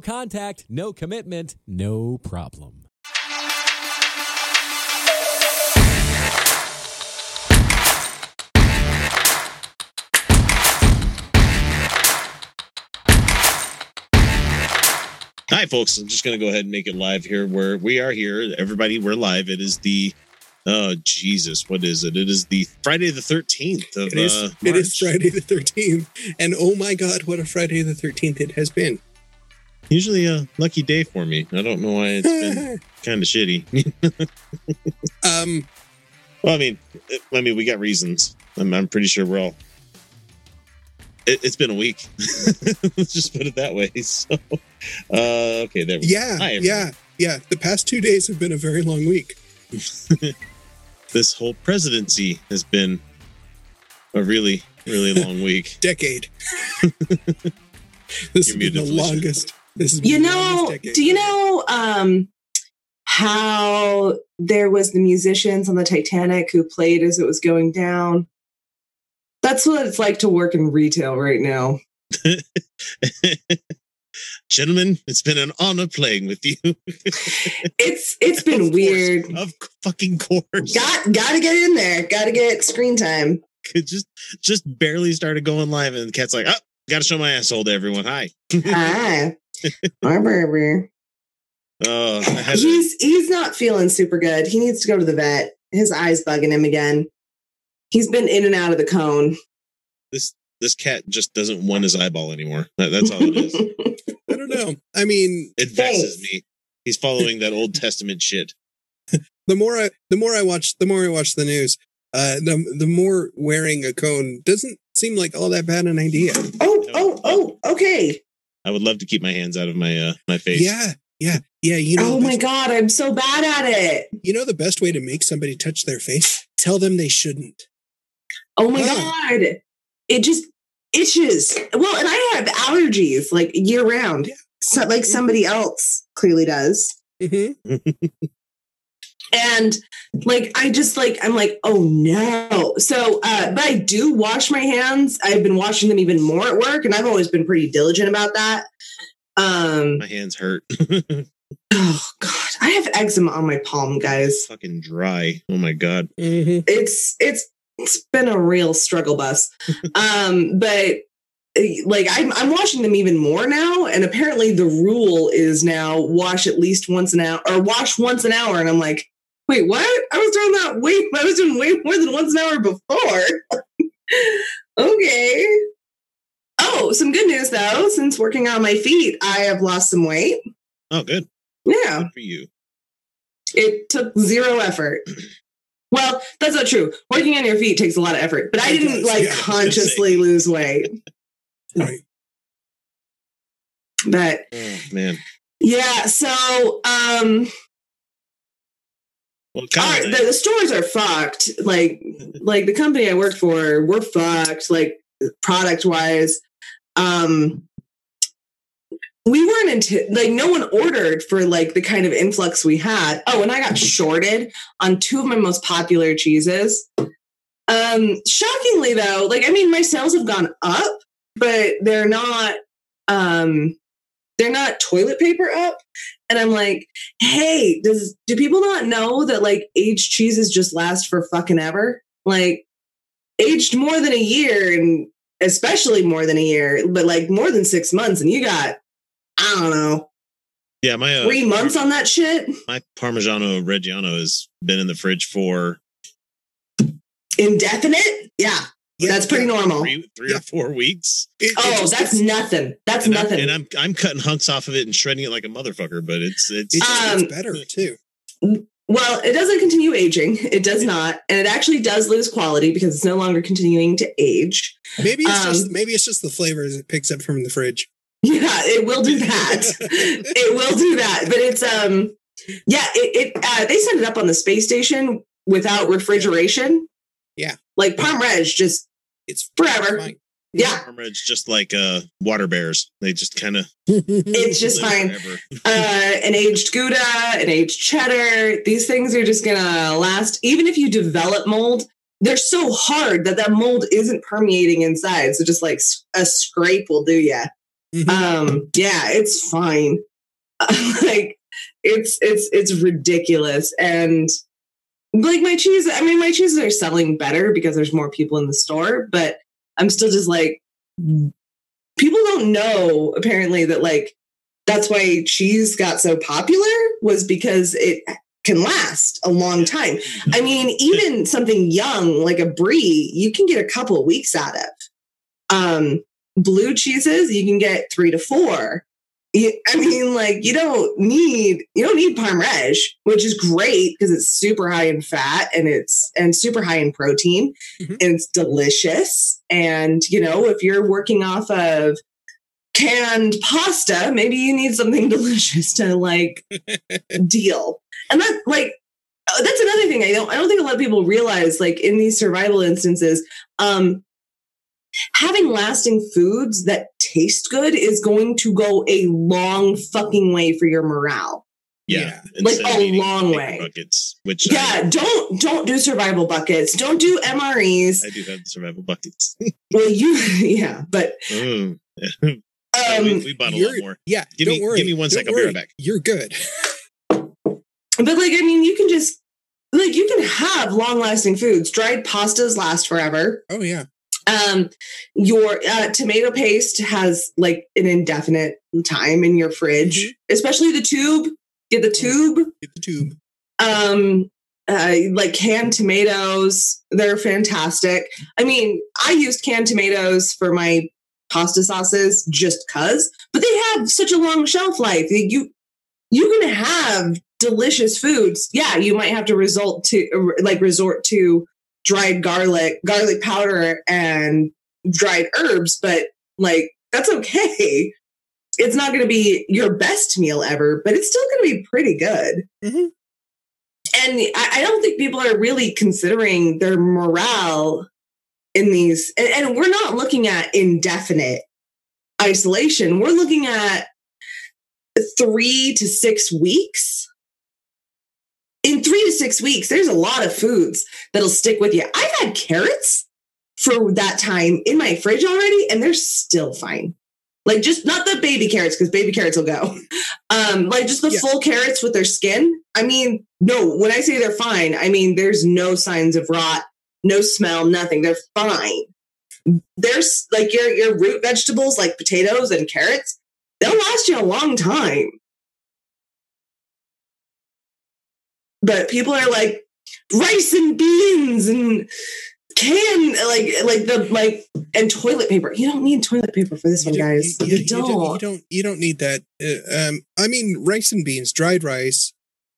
contact, no commitment, no problem. Hi, folks. I'm just going to go ahead and make it live here. Where we are here, everybody, we're live. It is the oh Jesus, what is it? It is the Friday the 13th of It is, uh, it is Friday the 13th. And oh my God, what a Friday the 13th it has been. Usually a lucky day for me. I don't know why it's been kind of shitty. um, well, I mean, I mean, we got reasons. I'm, I'm pretty sure we're all. It, it's been a week. Let's just put it that way. So, uh, okay, there we go. yeah, Hi, yeah, yeah. The past two days have been a very long week. This whole presidency has been a really, really long week. Decade. this has You're been the longest. This been You know, do you know um how there was the musicians on the Titanic who played as it was going down? That's what it's like to work in retail right now. Gentlemen, it's been an honor playing with you. It's it's been Of course, weird. Of fucking course. Got got to get in there. Got to get screen time. It just just barely started going live and the cat's like, oh, gotta show my asshole to everyone. Hi. Hi. Hi, baby. Oh, I had to- He's he's not feeling super good. He needs to go to the vet. His eyes bugging him again. He's been in and out of the cone. this this cat just doesn't want his eyeball anymore. That, that's all it is. I don't know. I mean, It vexes Thanks. me. He's following that Old Testament shit. the more I the more I watch the more I watch the news, uh, the the more wearing a cone doesn't seem like all that bad an idea. oh, oh, oh, okay. I would love to keep my hands out of my uh my face. Yeah, yeah, yeah. You know, oh my god, I'm so bad at it. you know the best way to make somebody touch their face? Tell them they shouldn't. Oh my Huh. god. It just itches. Well, and I have allergies like year round. Yeah. So, like somebody else clearly does. Mm-hmm. And like I just like I'm like, oh no. So uh but I do wash my hands. I've been washing them even more at work, and I've always been pretty diligent about that. Um My hands hurt. oh god, I have eczema on my palm, guys. Fucking dry. Oh my god. Mm-hmm. it's it's it's been a real struggle bus um but uh, like I'm, I'm washing them even more now and apparently the rule is now wash at least once an hour or wash once an hour and i'm like wait what i was doing that way i was doing way more than once an hour before okay oh some good news though since working on my feet i have lost some weight Oh, good. yeah Good for you. it took zero effort. Well, that's not true. Working on your feet takes a lot of effort, but I didn't like yeah, I was gonna consciously lose weight. Right. But Oh man. yeah, so um Well, all kind right, the, the stores are fucked. Like like the company I worked for, we're fucked, like product wise. Um we weren't into like no one ordered for like the kind of influx we had. Oh, and I got shorted on two of my most popular cheeses. Um, shockingly though, like I mean, my sales have gone up, but they're not um they're not toilet paper up. And I'm like, hey, does do people not know that like aged cheeses just last for fucking ever? Like aged more than a year and especially more than a year, but like more than six months, and you got I don't know yeah, my uh, three months on that shit. my Parmigiano Reggiano has been in the fridge for Indefinite, yeah, Yeah, that's pretty normal. three, three Yeah. or four weeks. It- it Oh, just that's nothing. That's and I'm, nothing. and I'm I'm cutting hunks off of it and shredding it like a motherfucker. But it's it's it just Um, gets better too. Well, it doesn't continue aging. It does not, and it actually does lose quality because it's no longer continuing to age. Maybe it's um, just maybe it's just the flavors it picks up from the fridge. Yeah, it will do that. it will do that. But it's um yeah, it, it uh, they set it up on the space station without refrigeration. Yeah. Like Parm Reg just It's forever. fine. Yeah. It's just like uh, water bears. They just kind of It's just fine. uh, an aged Gouda, an aged cheddar. These things are just gonna last. Even if you develop mold, they're so hard that that mold isn't permeating inside. So just like a scrape will do ya. Mhm. Um, yeah, it's fine. like it's it's it's ridiculous and like my cheese. I mean, my cheeses are selling better because there's more people in the store, but I'm still just like people don't know apparently that like that's why cheese got so popular was because it can last a long time. I mean, even something young like a brie, you can get a couple of weeks out of. Um, blue cheeses, you can get three to four. I mean, like you don't need you don't need parm reg, which is great because it's super high in fat and it's and super high in protein Mhm. and it's delicious. And you know, if you're working off of canned pasta, maybe you need something delicious to like deal. And that like uh, that's another thing I don't I don't think a lot of people realize like in these survival instances um having lasting foods that taste good is going to go a long fucking way for your morale. yeah, Yeah. Like a long way. Buckets, which I- Yeah, don't don't do survival buckets. Don't do MREs. I, do have survival buckets. Well, you yeah, but Mm. um we, we bought a lot more. Yeah, Give don't me- worry. give me one Don't sec, I'll be right back. You're good. But like, I mean, you can just like you can have long lasting foods. Dried pastas last forever. Oh yeah. Um, your uh, tomato paste has like an indefinite time in your fridge, Mm-hmm. especially the tube. Get the tube. Get the tube. Um, uh, like canned tomatoes, they're fantastic. I mean, I used canned tomatoes for my pasta sauces just cuz, but they have such a long shelf life. You you can have delicious foods. Yeah, you might have to result to like resort to dried garlic, garlic powder and dried herbs, but like that's okay. It's not going to be your best meal ever, but it's still going to be pretty good. Mhm. And I, I don't think people are really considering their morale in these. And, and we're not looking at indefinite isolation. We're looking at three to six weeks. In three to six weeks, there's a lot of foods that'll stick with you. I've had carrots for that time in my fridge already, and they're still fine. Like just not the baby carrots, because baby carrots will go. Um, like just the Yeah. full carrots with their skin. I mean, no, when I say they're fine, I mean there's no signs of rot, no smell, nothing. They're fine. There's like your your root vegetables like potatoes and carrots, they'll last you a long time. But people are like rice and beans and can like like the like and toilet paper. You don't need toilet paper for this one, do- guys. You, You, you don't. don't. You don't. You don't need that. Uh, um, I mean, rice and beans, dried rice,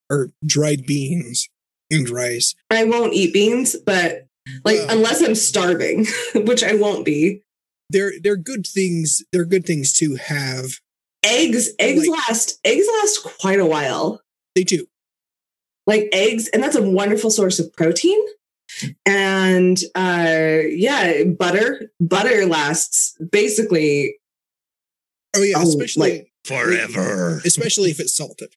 or dried beans and rice. I won't eat beans, but like Well- unless I'm starving, which I won't be. They're they're good things. They're good things to have. Eggs, eggs Like- last eggs last quite a while. They do. Like eggs, and that's a wonderful source of protein. And uh yeah, butter. Butter lasts basically Oh yeah, Oh, especially like- Forever. especially if it's salted.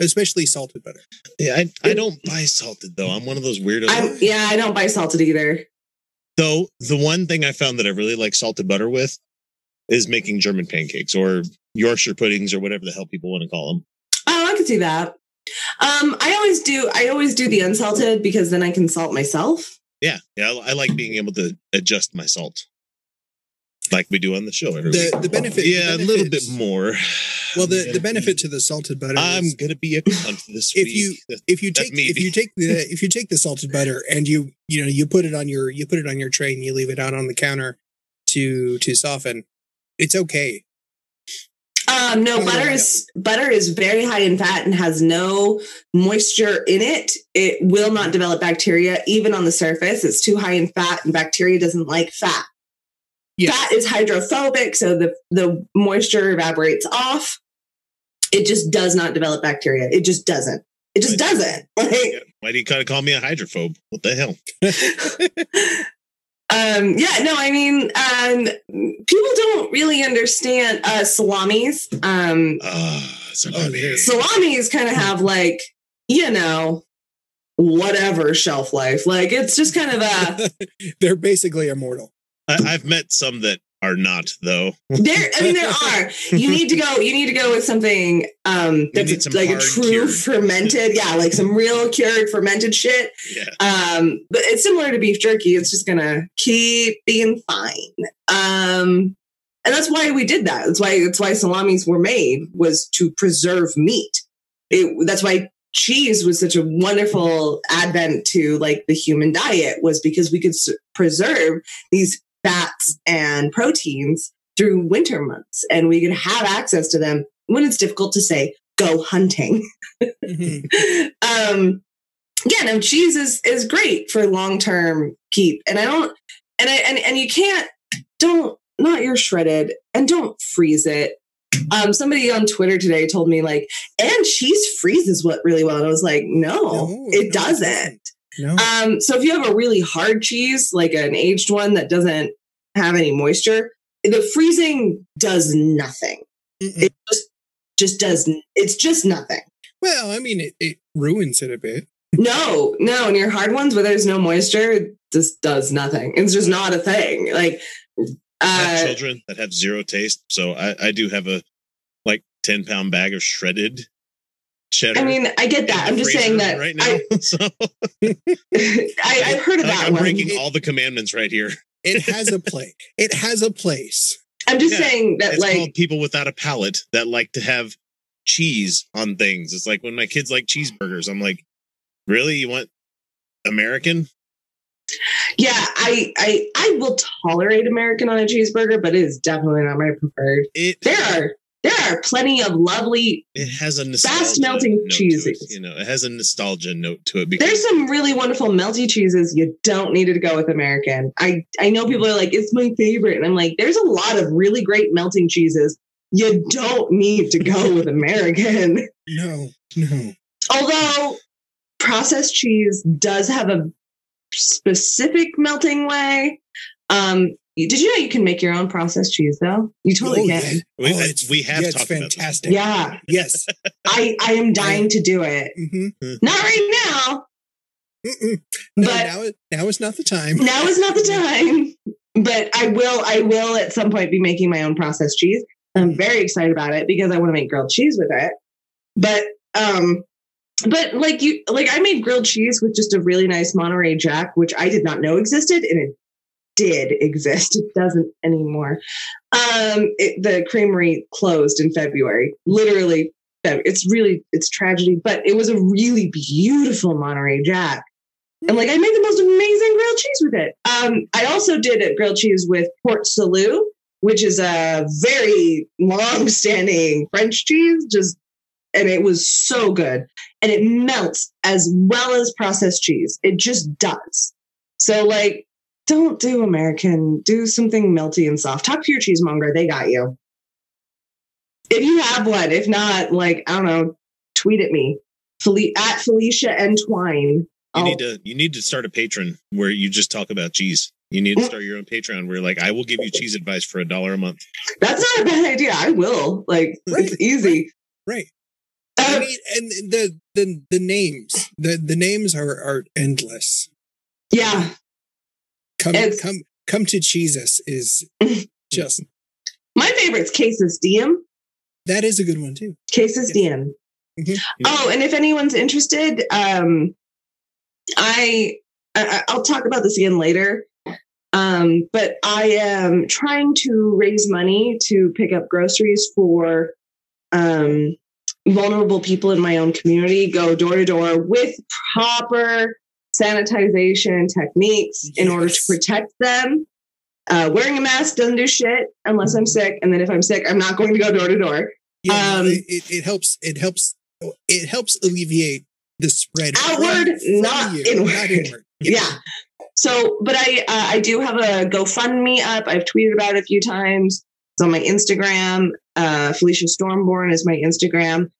Especially salted butter. Yeah, I, I don't buy salted though. I'm one of those weirdos. I'm yeah, I don't buy salted either. Though the one thing I found that I really like salted butter with is making German pancakes or Yorkshire puddings or whatever the hell people want to call them. Oh, I could see that. Um, I always do. I always do the unsalted because then I can salt myself. Yeah, yeah, I, I like being able to adjust my salt, like we do on the show every The week. the benefit. yeah, the a little bit more. Well, the the benefit be- to the salted butter. I'm is gonna be a cunt this If week. you- That- if you take me. if you take the if you take the salted butter and you you know you put it on your you put it on your tray and you leave it out on the counter to to soften, it's okay. Um, no, butter is butter is very high in fat and has no moisture in it. It will not develop bacteria even on the surface. It's too high in fat, and bacteria doesn't like fat. Yes. Fat is hydrophobic, so the the moisture evaporates off. It just does not develop bacteria. It just doesn't. It just doesn't. Like, Why do you kind of call me a hydrophobe? What the hell? um, yeah, no, I mean, um, people don't really understand uh, salamis. Um, so funny. there- salamis kind of have like, you know, whatever shelf life. Like it's just kind of a They're basically immortal. I, I've met some that are not though. there. I mean, there are. You need to go. You need to go with something um, that's like a true cured. fermented. Yeah, like some real cured fermented shit. Yeah. Um, but it's similar to beef jerky. It's just gonna keep being fine. Um, and that's why we did that. That's why that's why salamis were made was to preserve meat. It, that's why cheese was such a wonderful advent to like the human diet was because we could s- preserve these fats and proteins through winter months and we could have access to them when it's difficult to say go hunting. Mhm. um yeah no cheese is is great for long term keep and i don't and i and, and you can't don't not your shredded and don't freeze it. Um somebody on twitter today told me like and cheese freezes what really well and i was like no, No, it no, it doesn't No. um so if you have a really hard cheese like an aged one that doesn't have any moisture the freezing does nothing Mm-mm. it just just does it's just nothing well, I mean, it, it ruins it a bit. No, no, and your hard ones where there's no moisture it just does nothing. It's just not a thing. Like, I have uh, children that have zero taste, so I, I do have a like ten pound bag of shredded cheddar. I mean, I get that. I'm just saying that right now. I, so I, I've heard of like, that I'm one. breaking all the commandments right here. It has a place. It has a place. I'm just Yeah, saying that, It's like, called people without a palate that like to have cheese on things. It's like when my kids like cheeseburgers. I'm like, really? You want American? yeah, I, I, I will tolerate American on a cheeseburger, but it is definitely not my preferred. It There are, there are plenty of lovely. it has a Fast melting it, cheeses. You know, it has a nostalgia note to it because There's some really wonderful melty cheeses. You don't need to go with American. I, I know people are like, it's my favorite, and I'm like, there's a lot of really great melting cheeses. You don't need to go with American. No, no. Although processed cheese does have a specific melting way. Um, did you know you can make your own processed cheese though? You totally Oh, can. yeah. We- Oh, it's, we have yeah, it's talked about fantastic. Yeah, Yes. I I am dying to do it. hmm Not right now. Mm-mm. No, But- now, now is not the time. Now is not the time. But I will I will at some point be making my own processed cheese. I'm very excited about it because I want to make grilled cheese with it. But um but like you like I made grilled cheese with just a really nice Monterey Jack, which I did not know existed, and it did exist. It doesn't anymore. Um it, the creamery closed in February. Literally it's really it's tragedy, but it was a really beautiful Monterey Jack. And like I made the most amazing grilled cheese with it. Um, I also did a grilled cheese with Port Salut, which is a very long-standing French cheese. Just and it was so good, and it melts as well as processed cheese. It just does. So like, don't do American. Do something melty and soft. Talk to your cheesemonger; they got you. If you have one, if not, like I don't know, tweet at me, Fel- at Felicia and Twine. you need to you need to start a patron where you just talk about cheese. You need to start your own Patreon where like I will give you cheese advice for a dollar a month. That's not a bad idea. I will. Like, it's easy. Right. I Um, mean, and the the the names, the the names are are endless. yeah. Come It's- come come to Jesus is just My favorite's Cases Diem. that is a good one too. Cases Diem. Mhm. Oh, and if anyone's interested, um, I, I I'll talk about this again later. Um, but I am trying to raise money to pick up groceries for um, vulnerable people in my own community. Go door to door with proper sanitization techniques in order to protect them. Uh, wearing a mask doesn't do shit unless I'm sick, and then if I'm sick, I'm not going to go door to door. Yeah, Um, it, it, helps. It helps. It helps alleviate the spread Outward, from not you, inward. Not inward. Yeah. So, but I uh, I do have a GoFundMe up. I've tweeted about it a few times. It's on my Instagram. Uh, Felicia Stormborn is my Instagram,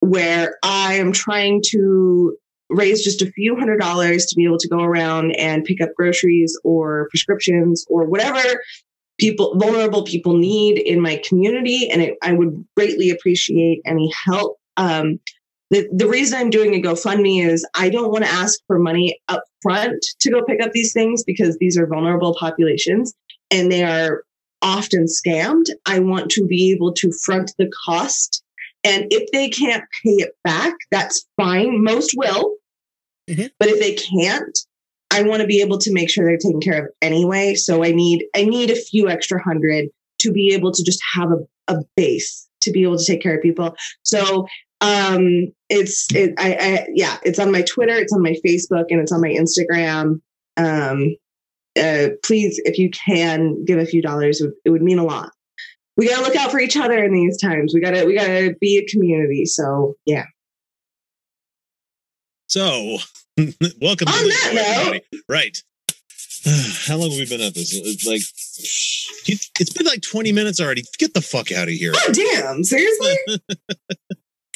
where I am trying to raise just a few hundred dollars to be able to go around and pick up groceries or prescriptions or whatever people vulnerable people need in my community. And it, i would greatly appreciate any help. Um, the, the reason i'm doing a gofundme is i don't want to ask for money up front to go pick up these things because these are vulnerable populations and they are often scammed. I want to be able to front the cost. And if they can't pay it back that's fine. Most will Mhm. but if they can't I want to be able to make sure they're taken care of anyway. So I need I need a few extra hundred to be able to just have a, a base to be able to take care of people. So um it's it I, I yeah, it's on my Twitter, it's on my Facebook, and it's on my Instagram. Um uh please if you can give a few dollars, it would, it would mean a lot. We gotta look out for each other in these times. We gotta we gotta be a community. So yeah. So, welcome On that note- Right. How long have we been at this? It's like, it's been like 20 minutes already. Get the fuck out of here. Oh damn, seriously?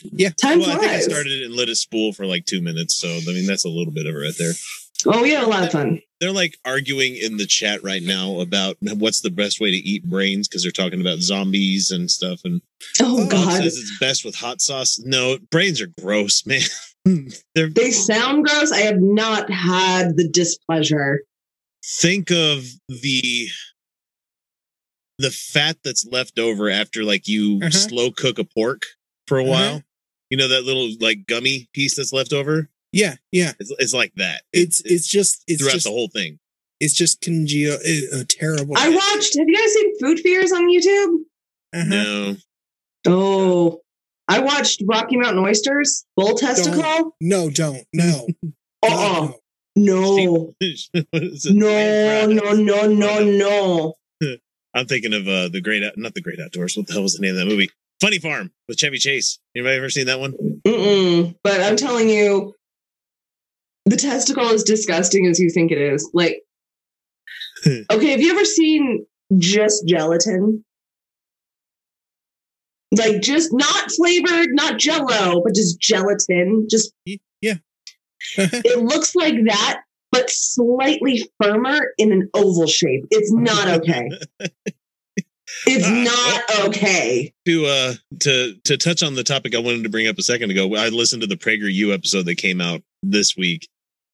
Yeah. Time well, I think I flies. started it and lit a spool for like two minutes. So, I mean, that's a little bit of it right there. Well, we had a lot of fun. They're like arguing in the chat right now about what's the best way to eat brains because they're talking about zombies and stuff. And Oh Oh, god. says it's best with hot sauce. No, brains are gross, man. they're They sound gross. I have not had the displeasure. think of the the fat that's left over after like you Uh-huh. slow cook a pork for a Uh-huh. while. You know that little like gummy piece that's left over. Yeah, yeah. It's, it's like that. It's it's just it's throughout just the whole thing. it's just congeal uh, uh, terrible. I watched. Have you guys seen Food Fears on YouTube? Uh-huh. No, Oh, I watched Rocky Mountain Oysters, bull testicle. No, don't. No. Uh God, uh No. No, no, no, no, no. I'm thinking of uh the great not the Great Outdoors. What the hell was the name of that movie? Funny Farm with Chevy Chase. Anybody ever seen that one? Mm-mm. But I'm telling you, the testicle is disgusting as you think it is. Like, okay, have you ever seen just gelatin? Like, just not flavored, not jello, but just gelatin. Just, yeah. it looks like that, but slightly firmer in an oval shape. It's not okay. It's Ah, not okay. to uh to to touch on the topic I wanted to bring up a second ago, I listened to the PragerU episode that came out this week.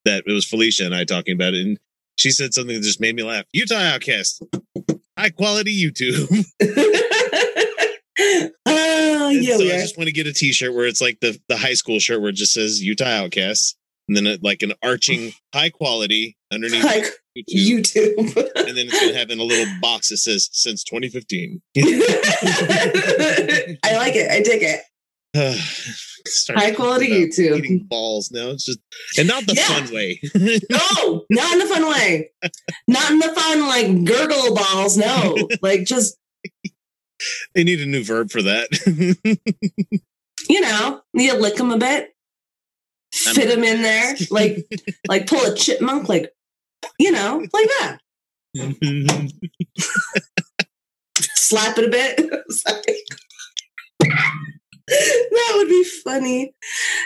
That it was Felicia and I talking about it, and she said something that just made me laugh. Utah Outcast, high quality YouTube. oh, yeah, so I just want to get a T-shirt where it's like the the high school shirt where it just says Utah Outcasts, and then it, like an arching high quality underneath Like YouTube, YouTube. and then it's gonna have in a little box that says since 2015. I like it. I dig it. High quality YouTube. Eating balls No, It's just and not the Yeah. fun way. No, not in the fun way. Not in the fun like gurgle balls. No, like just they need a new verb for that. you know, you lick them a bit, fit them in there, like like pull a chipmunk, like you know, like that. Slap it a bit. That would be funny.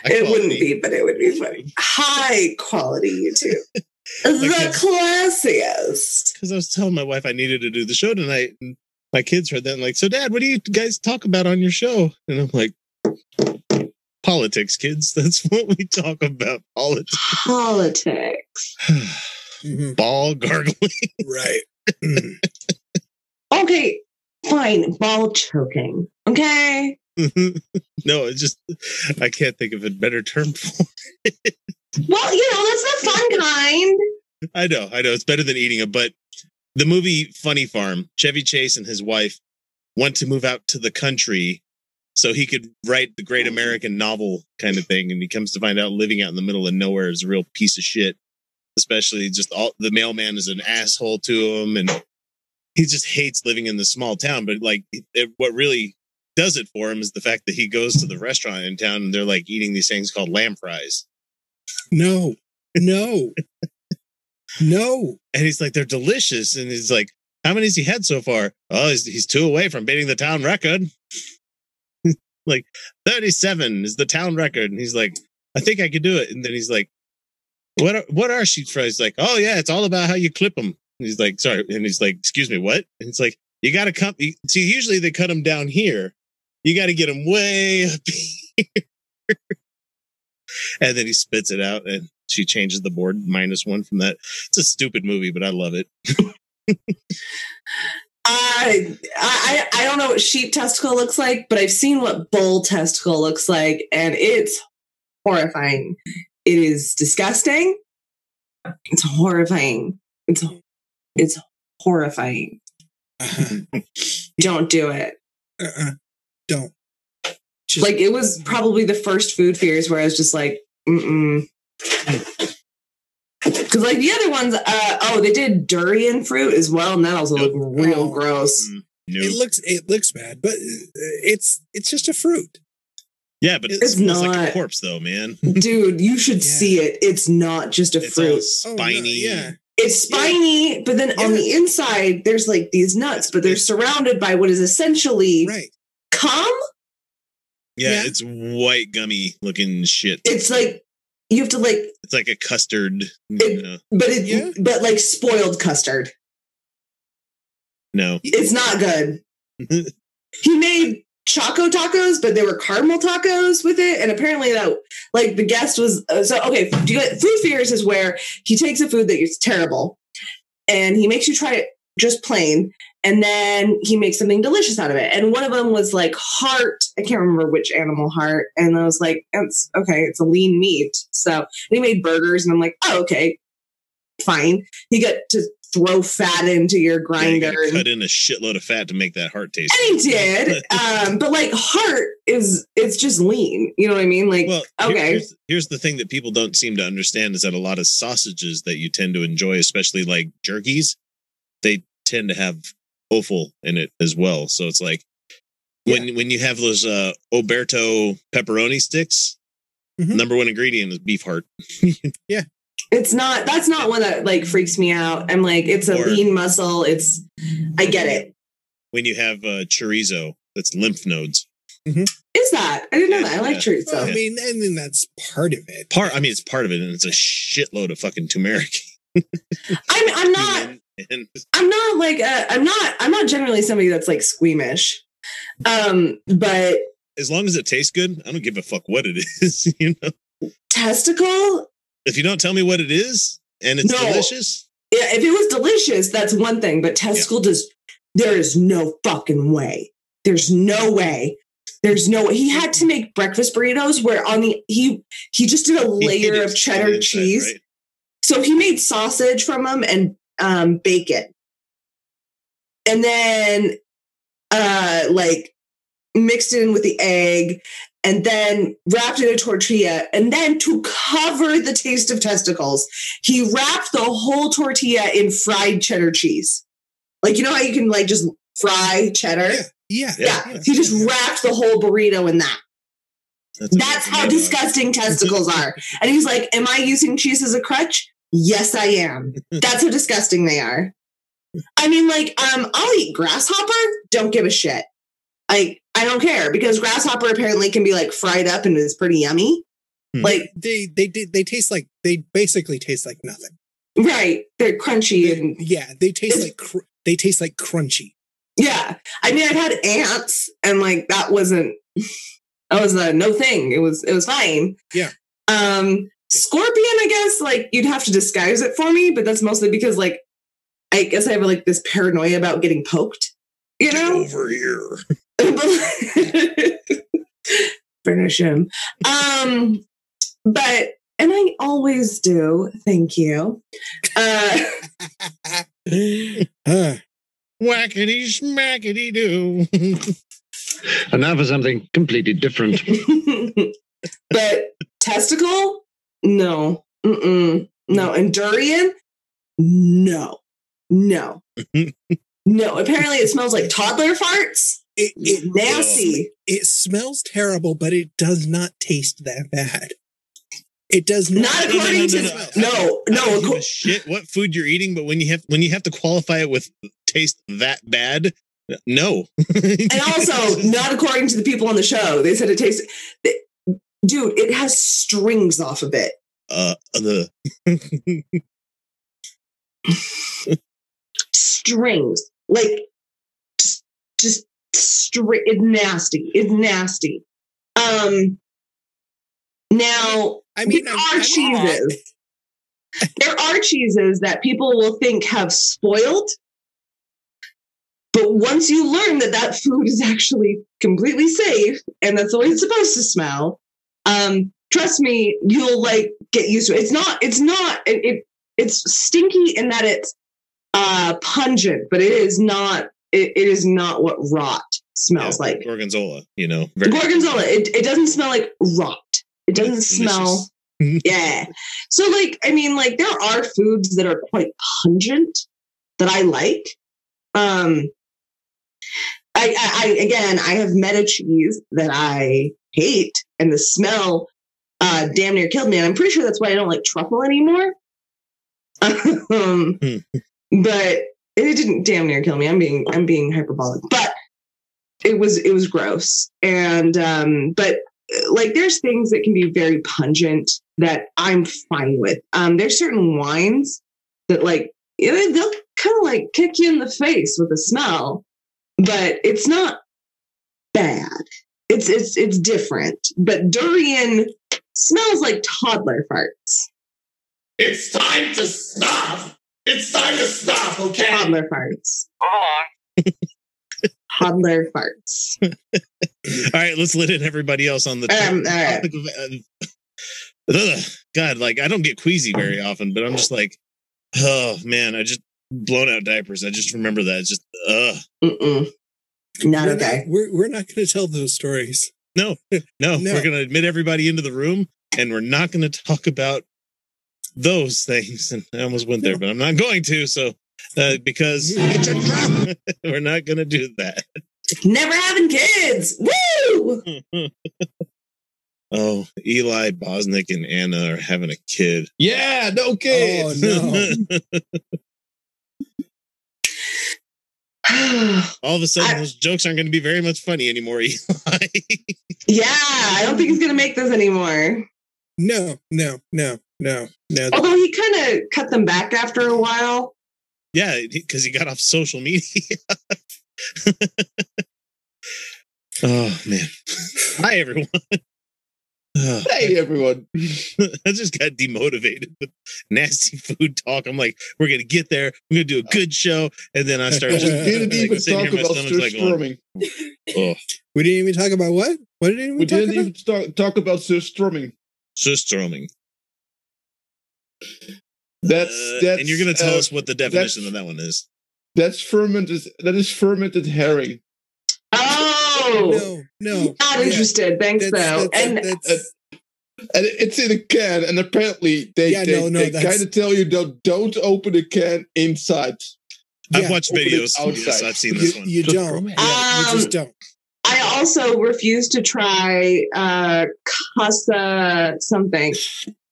It wouldn't be, but it would be funny. High quality YouTube. the classiest. Because I was telling my wife I needed to do the show tonight, and my kids heard that and like, so Dad, what do you guys talk about on your show? And I'm like, politics, kids. That's what we talk about. Politics. Politics. Mhm. Ball gargling. Right. Mm. Okay, fine. Ball choking. Okay. no, it's just I can't think of a better term for. it. Well, you know, that's the fun kind. I know, I know, it's better than eating it. But the movie Funny Farm, Chevy Chase and his wife went to move out to the country so he could write the great American novel kind of thing. And he comes to find out living out in the middle of nowhere is a real piece of shit. Especially just all the mailman is an asshole to him, and he just hates living in the small town. But like, it, what really does it for him is the fact that he goes to the restaurant in town and they're like eating these things called lamb fries. No. No. No. And he's like, they're delicious. And he's like, how many has he had so far? Oh, he's, he's two away from beating the town record. like 37 is the town record. And he's like, I think I could do it. And then he's like, what are, what are sheets fries? Like, oh yeah, it's all about how you clip them. And he's like, sorry. And he's like, excuse me, what? And it's like, you got to come. See, usually they cut them down here. You got to get them way up here. and then he spits it out and she changes the board minus one from that. It's a stupid movie, but I love it. I, I I don't know what sheep testicle looks like, but I've seen what bull testicle looks like, and it's horrifying. It is disgusting. It's horrifying. It's it's horrifying. Uh-huh. Don't do it. Uh-uh. Don't. Just, Like it was probably the first food fears where I was just like, mm Because like the other ones, uh, oh, they did durian fruit as well, and that also looked real Oh. gross. Mm, it looks it looks bad, but uh, it's it's just a fruit. Yeah, but it It's smells like a corpse, though, man. Dude, you should Yeah. see it. It's not just a It's all fruit. Oh, no, spiny. yeah. It's spiny, but then on the inside, there's like these nuts, but they're surrounded by what is essentially Right. Yeah, cum. Yeah. it's white gummy looking shit. It's like you have to like, It's like a custard. It- no, but it, Yeah. but like spoiled custard. no. It's not good. he made choco tacos, but they were caramel tacos with it. And apparently that like the guest was uh, so okay. Do you get food fears is where he takes a food that is terrible and he makes you try it just plain. And then he makes something delicious out of it. And one of them was like heart. I can't remember which animal heart. And I was like, it's okay. It's a lean meat. So he made burgers and I'm like, oh, okay, fine. He got to throw fat into your Yeah, you grinder. cut in a shitload of fat to make that heart taste. and he did. Um, but like heart is it's just lean. You know what I mean? Like Well, okay. here's, here's the thing that people don't seem to understand is that a lot of sausages that you tend to enjoy, especially like jerkies, they tend to have offal in it as well. So it's like when when you have those uh Oberto pepperoni sticks, Mhm. number one ingredient is beef heart. Yeah. It's not that's not one that like freaks me out. I'm like, it's a Or- lean muscle. It's I get it. When you have uh, chorizo, that's lymph nodes. Is that? I didn't know Yeah, that. I like yeah. chorizo. Well, I mean, and then that's part of it. Part, I mean, it's part of it, and it's a shitload of fucking turmeric. I'm I'm not And I'm not like uh, I'm not I'm not generally somebody that's like squeamish. Um, but as long as it tastes good, I don't give a fuck what it is. You know, testicle, if you don't tell me what it is and it's No. delicious, yeah, if it was delicious, that's one thing. But testicle does there is no fucking way. There's no way. There's no way. He had to make breakfast burritos where on the he he just did a layer of cheddar cheese. right? So he made sausage from them and um, bacon, and then uh, like mixed it in with the egg, and then wrapped in a tortilla. And then to cover the taste of testicles, he wrapped the whole tortilla in fried cheddar cheese. Like you know how you can like just fry cheddar. Yeah. Yeah, Yeah. he just wrapped the whole burrito in that. That's, That's how disgusting testicles are. And he's like, Am I using cheese as a crutch? Yes, I am. That's how disgusting they are. I mean, like, um, I'll eat grasshopper, don't give a shit. Like, I don't care because grasshopper apparently can be like fried up and is pretty yummy. Hmm. Like, They they did they taste like they basically taste like nothing. right, they're crunchy and Yeah, they taste like cr- they taste like crunchy. yeah. I mean, I've had ants and like that wasn't that was a no thing. It was it was fine. Yeah. Um scorpion, I guess, like you'd have to disguise it for me, but that's mostly because like I guess I have like this paranoia about getting poked. You Get know? over here. Finish him. Um but and I always do, thank you. Uh Huh. Whackety schmackety do. And now for something completely different. but testicle, no, Mm-mm. no, mm. and durian, no, no, no. Apparently, it smells like toddler farts. It, it Nasty. it smells terrible, but it does not taste that bad. It does not. Not according to no, no, no. don't give a acco- shit what food you're eating, but when you have when you have to qualify it with taste that bad, no. and also not according to the people on the show. They said it tastes. Dude, it has strings off of it. uh the Strings, like just, just straight. It's nasty. It's nasty. Um. Now I mean, there I'm- are I'm cheeses. there are cheeses that people will think have spoiled. But once you learn that that food is actually completely safe and that's the way it's supposed to smell, um, trust me, you'll like get used to it. It's not. It's not. It. it it's stinky in that it's uh, pungent, but it is not. It, it is not what rot smells yeah, like. gorgonzola, you know. Gorgonzola. It, it doesn't smell like rot. It doesn't it's smell. yeah. So like, I mean, like there are foods that are quite pungent that I like. Um, I, I, I again, I have meta cheese that I hate, and the smell uh, damn near killed me. And I'm pretty sure that's why I don't like truffle anymore. um, but it didn't damn near kill me. I'm being I'm being hyperbolic, but it was it was gross. And um, but uh, like there's things that can be very pungent that I'm fine with. Um, there's certain wines that like you know, they'll kind of like kick you in the face with the smell, but it's not bad. It's it's it's different. But durian smells like toddler farts. It's time to stop. It's time to stop, okay? Toddler farts. toddler farts. All right, let's let in everybody else on the Um, all right. topic of, uh, ugh, God, like I don't get queasy very often, but I'm just like, oh man, I just blown out diapers. I just remember that. It's just, ugh. Not we're okay. Not, we're we're not going to tell those stories. No, no, No. we're gonna admit everybody into the room, and we're not gonna talk about those things. And I almost went there, but I'm not going to. So uh, because we're not gonna do that. Never having kids. Woo! Oh, Eli Bosnick and Anna are having a kid. Yeah, no kids. Oh no! All of a sudden, I- those jokes aren't going to be very much funny anymore, Eli. yeah, I don't think he's gonna make this anymore. No! No! No! No! No! Although he kind of cut them back after a while. yeah, because he got off social media. oh man! Hi everyone. Hey, everyone. I just got demotivated with nasty food talk. I'm like, we're gonna get there. We're gonna do a good show, and then I start We didn't like, even talk about stomach's like going, oh, We didn't even talk about what? What did we, We talk didn't about? even start, talk about surströmming. surströmming. That's Uh, that's and you're gonna tell uh, us what the definition of that one is. That's fermented. That is fermented herring. No! No! not Yeah. interested. Thanks That's, though. that's, and that's, and it's in a can. And apparently, they Yeah, they, no, no, they kind of tell you don't don't open the can inside. I've yeah, watched open videos. outside. Yes, I've seen this you, one. you don't. from- Yeah, you Um, just don't. I also refuse to try uh casa something.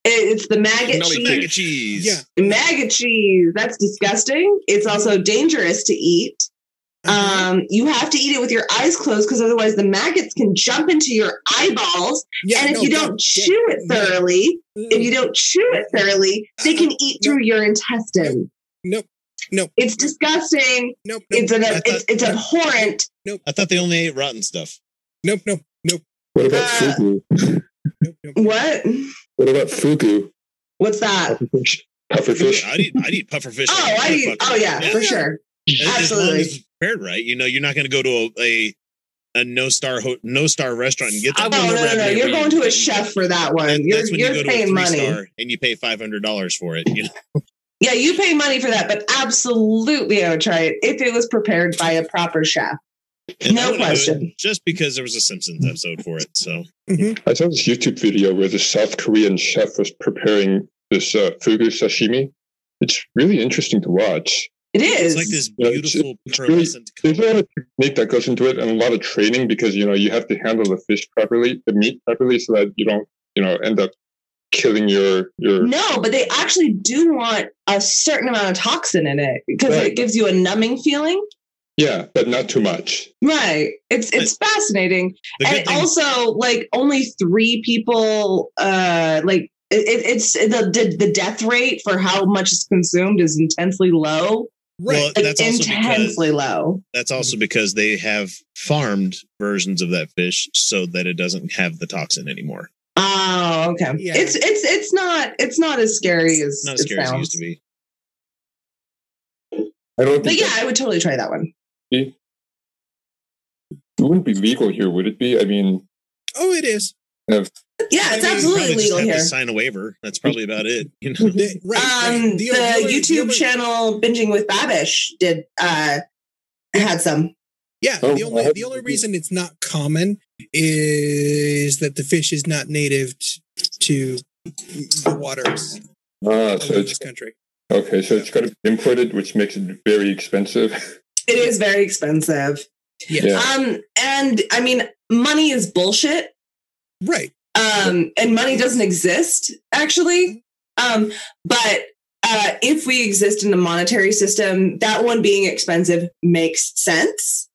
It's the maggot cheese. Mac and cheese. Yeah. Maggot cheese. That's disgusting. It's also dangerous to eat. Uh-huh. Um, you have to eat it with your eyes closed because otherwise the maggots can jump into your eyeballs. yeah, and if no, you don't that- chew it no. thoroughly, if you don't chew it thoroughly, they can eat through your intestine. Nope. Nope. It's disgusting. Nope. Nope. It's an thought- it's, it's abhorrent. Nope. I thought they only ate rotten stuff. Nope. Nope. Nope. What about Uh, fugu? Nope. Nope. What? What about fugu? What's that? Pufferfish. Pufferfish. I'd eat, I'd eat pufferfish. Oh, like a I eat, oh yeah, for sure. As- As long Absolutely. as it's prepared right, you know, you're not going to go to a, a a no star ho- no star restaurant and get that. will Oh no, no, no! You're going to a chef for that one. That- You're that's when you're you go to a paying money. and you pay five hundred dollars for it. You know, Yeah, you pay money for that, but absolutely, I would try it if it was prepared by a proper chef. And No I wouldn't do it question. Just because there was a Simpsons episode for it, so I saw this YouTube video where the South Korean chef was preparing this uh, fugu sashimi. It's really interesting to watch. It is. it's like this Yeah, it's- beautiful it's really- pearlescent. There's a lot of technique that goes into it and a lot of training because you know you have to handle the fish properly, the meat properly, so that you don't you know end up killing your your. No, but they actually do want a certain amount of toxin in it because Right. it gives you a numbing feeling. Yeah, but not too much. Right. It's it's fascinating. And thing, also like only three people uh like it, it- it's the, the the death rate for how much is consumed is intensely low Right. well, that's also because low that's also because they have farmed versions of that fish so that it doesn't have the toxin anymore. oh okay Yeah. it's it's it's not it's not as scary as not as it scary as it used to be. I don't but yeah i would totally try that one it wouldn't be legal here, would it be? I mean, oh, it is. Yeah I it's mean, absolutely Probably just legal have here to sign a waiver. That's probably about it. You know? The- right. right. um the, only- the youtube only- channel binging with babish did uh had some Yeah, Oh, the only the only reason it's not common is that the fish is not native to the waters ah, of so this it's country. okay. So it's got to be imported, which makes it very expensive. it is very expensive Yes. Yeah. um and i mean money is bullshit Right. um, and money doesn't exist actually. Um, but uh, if we exist in the monetary system, that one being expensive makes sense.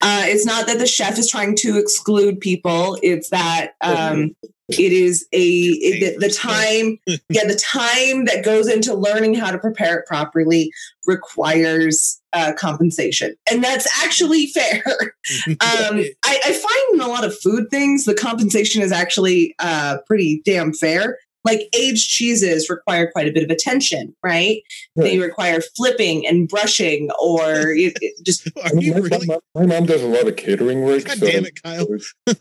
Uh, it's not that the chef is trying to exclude people; it's that um, it is a it, the, time, yeah, the time that goes into learning how to prepare it properly requires uh, compensation, and that's actually fair. um, I, I find in a lot of food things the compensation is actually uh, pretty damn fair. Like aged cheeses require quite a bit of attention, right? They require flipping and brushing, or it, it just Are you my, my really? mom, my mom does a lot of catering work. God so damn it, Kyle. There's a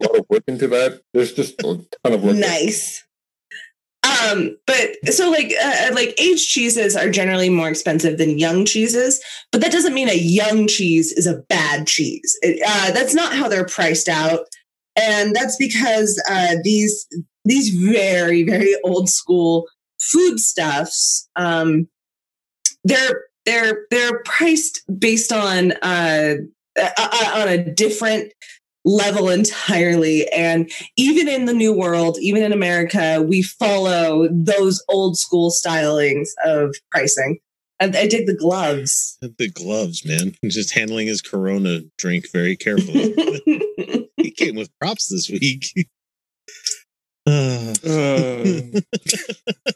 lot of work into that. There's just a ton of work. nice. Um, but so like uh, like aged cheeses are generally more expensive than young cheeses, but that doesn't mean a young cheese is a bad cheese. It, uh, that's not how they're priced out, and that's because uh, these these very very old school foodstuffs um, they're they're they're priced based on uh, on a different level entirely and even in the new world even in america we follow those old school stylings of pricing i, I dig the gloves The gloves, man. Just handling his Corona drink very carefully. he came with props this week. Uh, Uh,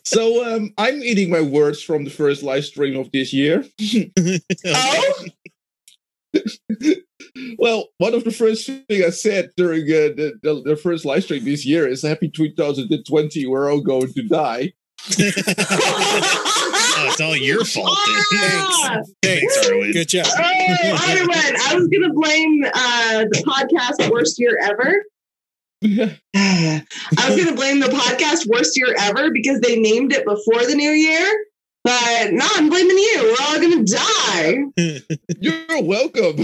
so um, I'm eating my words from the first live stream of this year. oh Well, one of the first thing I said during uh, the, the the first live stream this year is "Happy 2020, we're all going to die." oh, it's all your fault. Ah! Then. Thanks, Arwen. Good job. Oh, Arwen, I was gonna blame uh, the podcast worst year ever. I was gonna blame the podcast worst year ever because they named it before the new year. But no, I'm blaming you. We're all gonna die. You're welcome.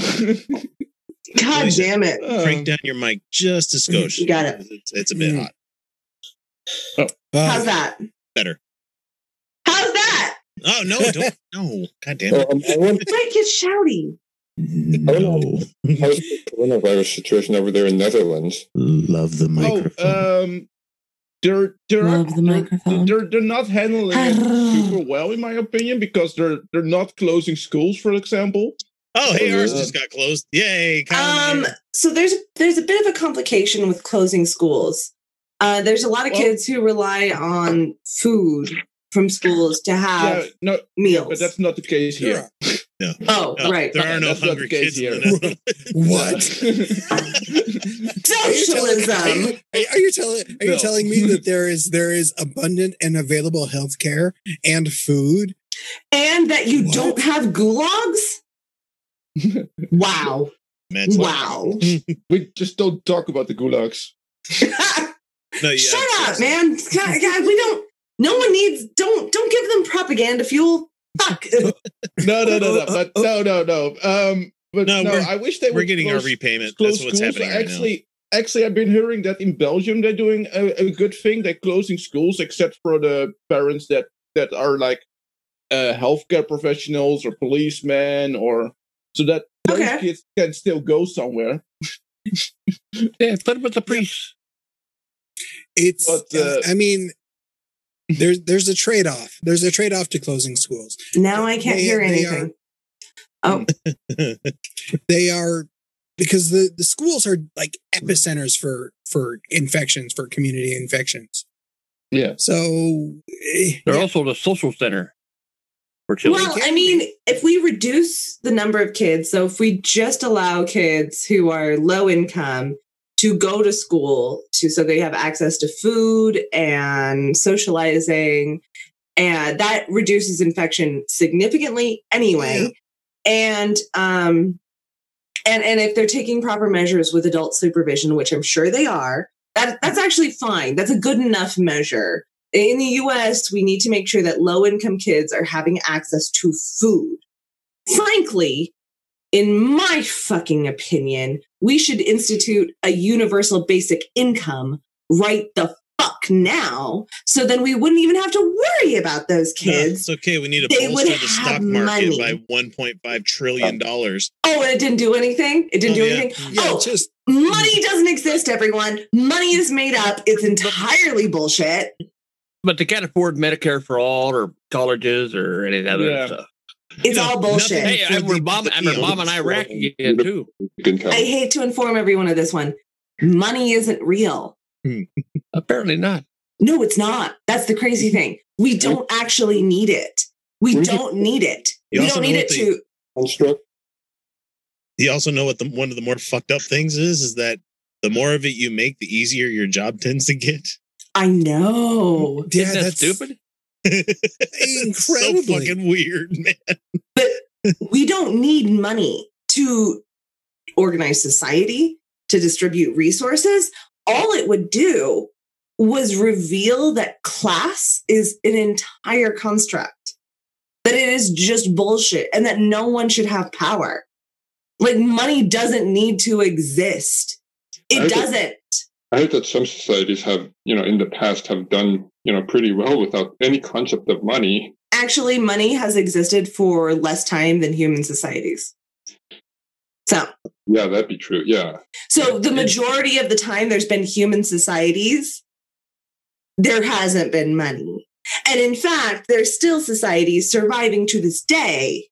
God Lisa, damn it. Crank down your mic just a skosh. You got it. It's, it's a bit Mm. hot. How's Uh, that? Better. How's that? Oh no! Don't no! God damn Oh, it! um, I want Might get shouty. No. how's the coronavirus situation over there in Netherlands? Love the microphone. Oh, um, they're they're, Love the they're, microphone. they're they're not handling it super well, in my opinion, because they're they're not closing schools, for example. Oh, hey, ours Uh, just got closed. Yay! Um, so there's there's a bit of a complication with closing schools. Uh, there's a lot of Well- kids who rely on food from schools to have yeah, no, meals. but that's not the case here. Oh, Oh, right. There are no That's hungry kids in here. what? Are you telling- Socialism. Are, are you telling are you No. telling me that there is there is abundant and available health care and food? and that you What? don't have gulags? wow. Man's Wow. we just don't talk about the gulags. No, yeah, Shut up, man. God, God, we don't no one needs don't don't give them propaganda fuel. Fuck. No, no, no, no, but no, no, no. Um, but No, no, I wish they We're would getting our close- repayment. That's what's happening right actually, actually, I've been hearing that in Belgium they're doing a, a good thing. They're closing schools, except for the parents that that are like uh, healthcare professionals or policemen, or so that those Okay. kids can still go somewhere. yeah, what about the priests? It's. But, uh, I mean, there's there's a trade off. There's a trade off to closing schools. Now I can't They- hear they anything. Oh, They are because the the schools are like epicenters for for infections for community infections. Yeah. So eh, They're yeah, also the social center for children. well, I mean, if we reduce the number of kids, so if we just allow kids who are low income to go to school to so they have access to food and socializing and that reduces infection significantly anyway. And um and and if they're taking proper measures with adult supervision which i'm sure they are that that's actually fine. That's a good enough measure. In the US we need to make sure that low income kids are having access to food. Frankly in my fucking opinion we should institute a universal basic income right the fuck now so then we wouldn't even have to worry about those No, kids it's okay. We need to They would bolster the stock market money. by 1.5 trillion dollars. Oh, and it didn't do anything? It didn't Oh, do yeah. anything? Mm, yeah, oh, just money doesn't exist, everyone. Money is made up. It's entirely bullshit. But they can't afford Medicare for all or colleges or any of that Yeah. other stuff. It's know, all bullshit. nothing- Hey, for and we're the- bombing, the and we're eons. bombing Iraq again too. I hate to inform everyone of this one. Money isn't real. Hmm. Apparently not. No, it's not. That's the crazy mm-hmm. thing. We don't actually need it. We don't need it. You We don't need it the- to. You also know what the one of the more fucked up things is is that the more of it you make, the easier your job tends to get. I know. yeah, Isn't that that's stupid? It's so Incredibly. fucking weird, man. But we don't need money to organize society, to distribute resources. All it would do was reveal that class is an entire construct, that it is just bullshit, and that no one should have power. Like, money doesn't need to exist. It think- doesn't. I think that some societies have, you know, in the past have done, you know, pretty well without any concept of money. Actually, money has existed for less time than human societies. So, Yeah, that'd be true. Yeah. So the majority of the time there's been human societies, there hasn't been money. And in fact, there's still societies surviving to this day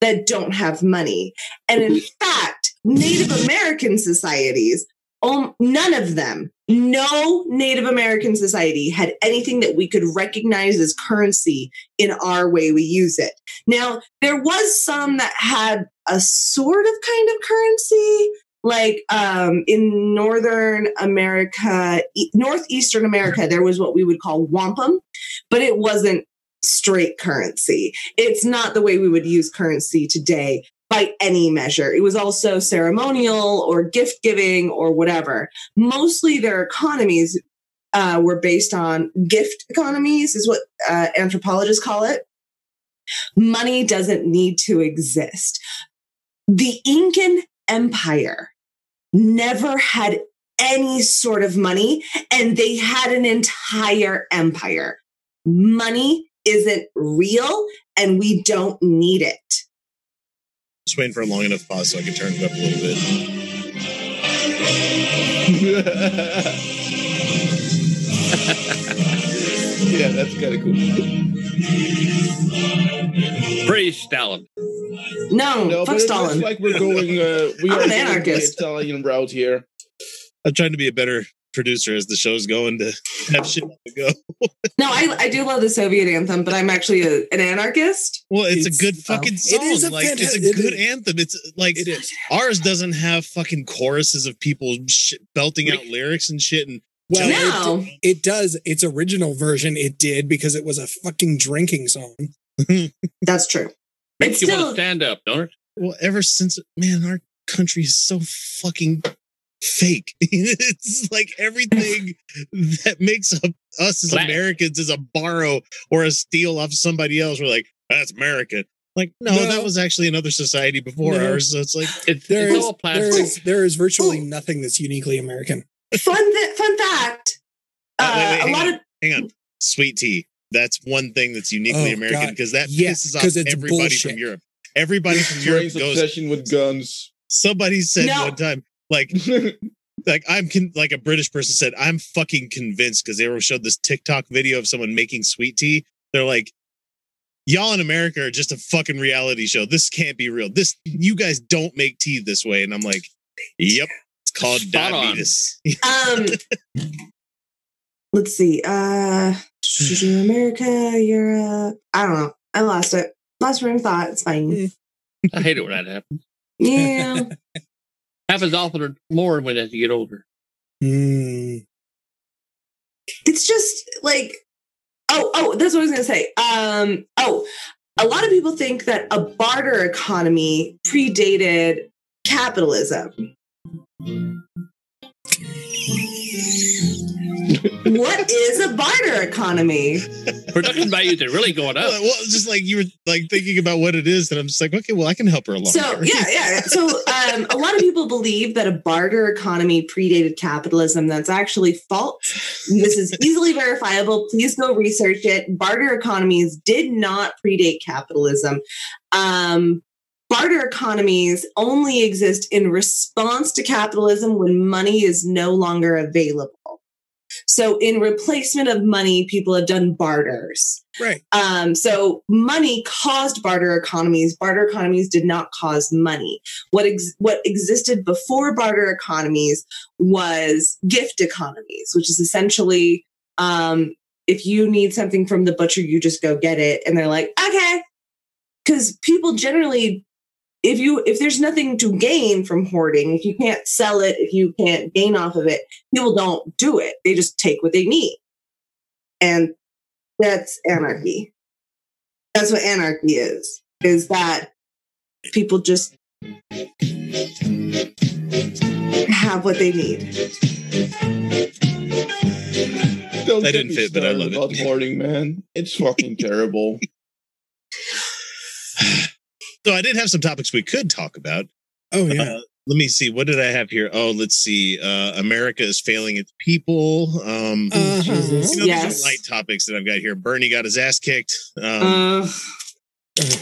that don't have money. And in fact, Native American societies, um, none of them, no Native American society had anything that we could recognize as currency in our way we use it. Now, there was some that had a sort of kind of currency, like um, in northern america e- northeastern america there was what we would call wampum but it wasn't straight currency it's not the way we would use currency today by any measure it was also ceremonial or gift giving or whatever mostly their economies uh, were based on gift economies is what uh, anthropologists call it money doesn't need to exist the incan empire never had any sort of money and they had an entire empire. Money isn't real and we don't need it. Just waiting for a long enough pause so I can turn it up a little bit. yeah, that's kind of cool. Praise Stalin. No, No, fuck but it Stalin. looks like we're going. Uh, we I'm are an going the anarchist. Italian route here. I'm trying to be a better producer as the show's going to have shit to go. no, I, I do love the Soviet anthem, but I'm actually a, an anarchist. Well, it's, It's- a good fucking It song. is a like it's a it good is. anthem. It's like it is. ours doesn't have fucking choruses of people sh- belting out lyrics and shit. And Well, No. it, it does. Its original version, it did because it was a fucking drinking song. That's true. Makes It's you want to stand up, don't it? well, ever since man, our country is so fucking fake. it's like everything that makes up us as Flat. Americans is a borrow or a steal off somebody else. We're like, that's American. Like, no, No. that was actually another society before No. ours. So it's like, It's, There it's is, all there plastic. is, there is virtually Ooh. nothing that's uniquely American. fun, th- fun fact. Uh, wait, wait, a lot on. of hang on, sweet tea. That's one thing that's uniquely Oh, American because that Yeah, pisses off it's everybody bullshit. from Europe. Everybody from Europe Strange goes. obsession with guns. Somebody said No. one time, like like I'm con- like a British person said, I'm fucking convinced because they were showed this TikTok video of someone making sweet tea. They're like, y'all in America are just a fucking reality show. This can't be real. This you guys don't make tea this way. And I'm like, yep, it's called Spot diabetes. Um, let's see. Uh, America, Europe. I don't know. I lost it. Lost room thought. It's fine. I hate it when that happens. Yeah. Happens often more when as you get older. Mm. it's just like oh oh that's what i was gonna say um oh a lot of people think that a barter economy predated capitalism what is a barter economy? Production values are really going up. Well, well, just like you were like thinking about what it is, and I'm just like, okay, well, I can help her along. so here. yeah yeah. So um, a lot of people believe that a barter economy predated capitalism. That's actually false. This is easily verifiable. Please go research it. Barter economies did not predate capitalism. Um, barter economies only exist in response to capitalism when money is no longer available so in replacement of money people have done barters Right. um, so money caused barter economies. Barter economies did not cause money. What ex- what existed before barter economies was gift economies, which is essentially um, if you need something from the butcher, you just go get it, and they're like, okay, because people generally. If you if there's nothing to gain from hoarding, if you can't sell it, if you can't gain off of it, people don't do it. They just take what they need. And that's anarchy. That's what anarchy is. Is that people just have what they need. Don't That didn't fit, but I started love it. hoarding, man. It's fucking terrible. So I did have some topics we could talk about. Oh yeah. Uh, let me see. What did I have here? Oh, let's see. Uh, America is failing its people. Um, Uh-huh. you know, these Yes. are light topics that I've got here. Bernie got his ass kicked. Um, Uh,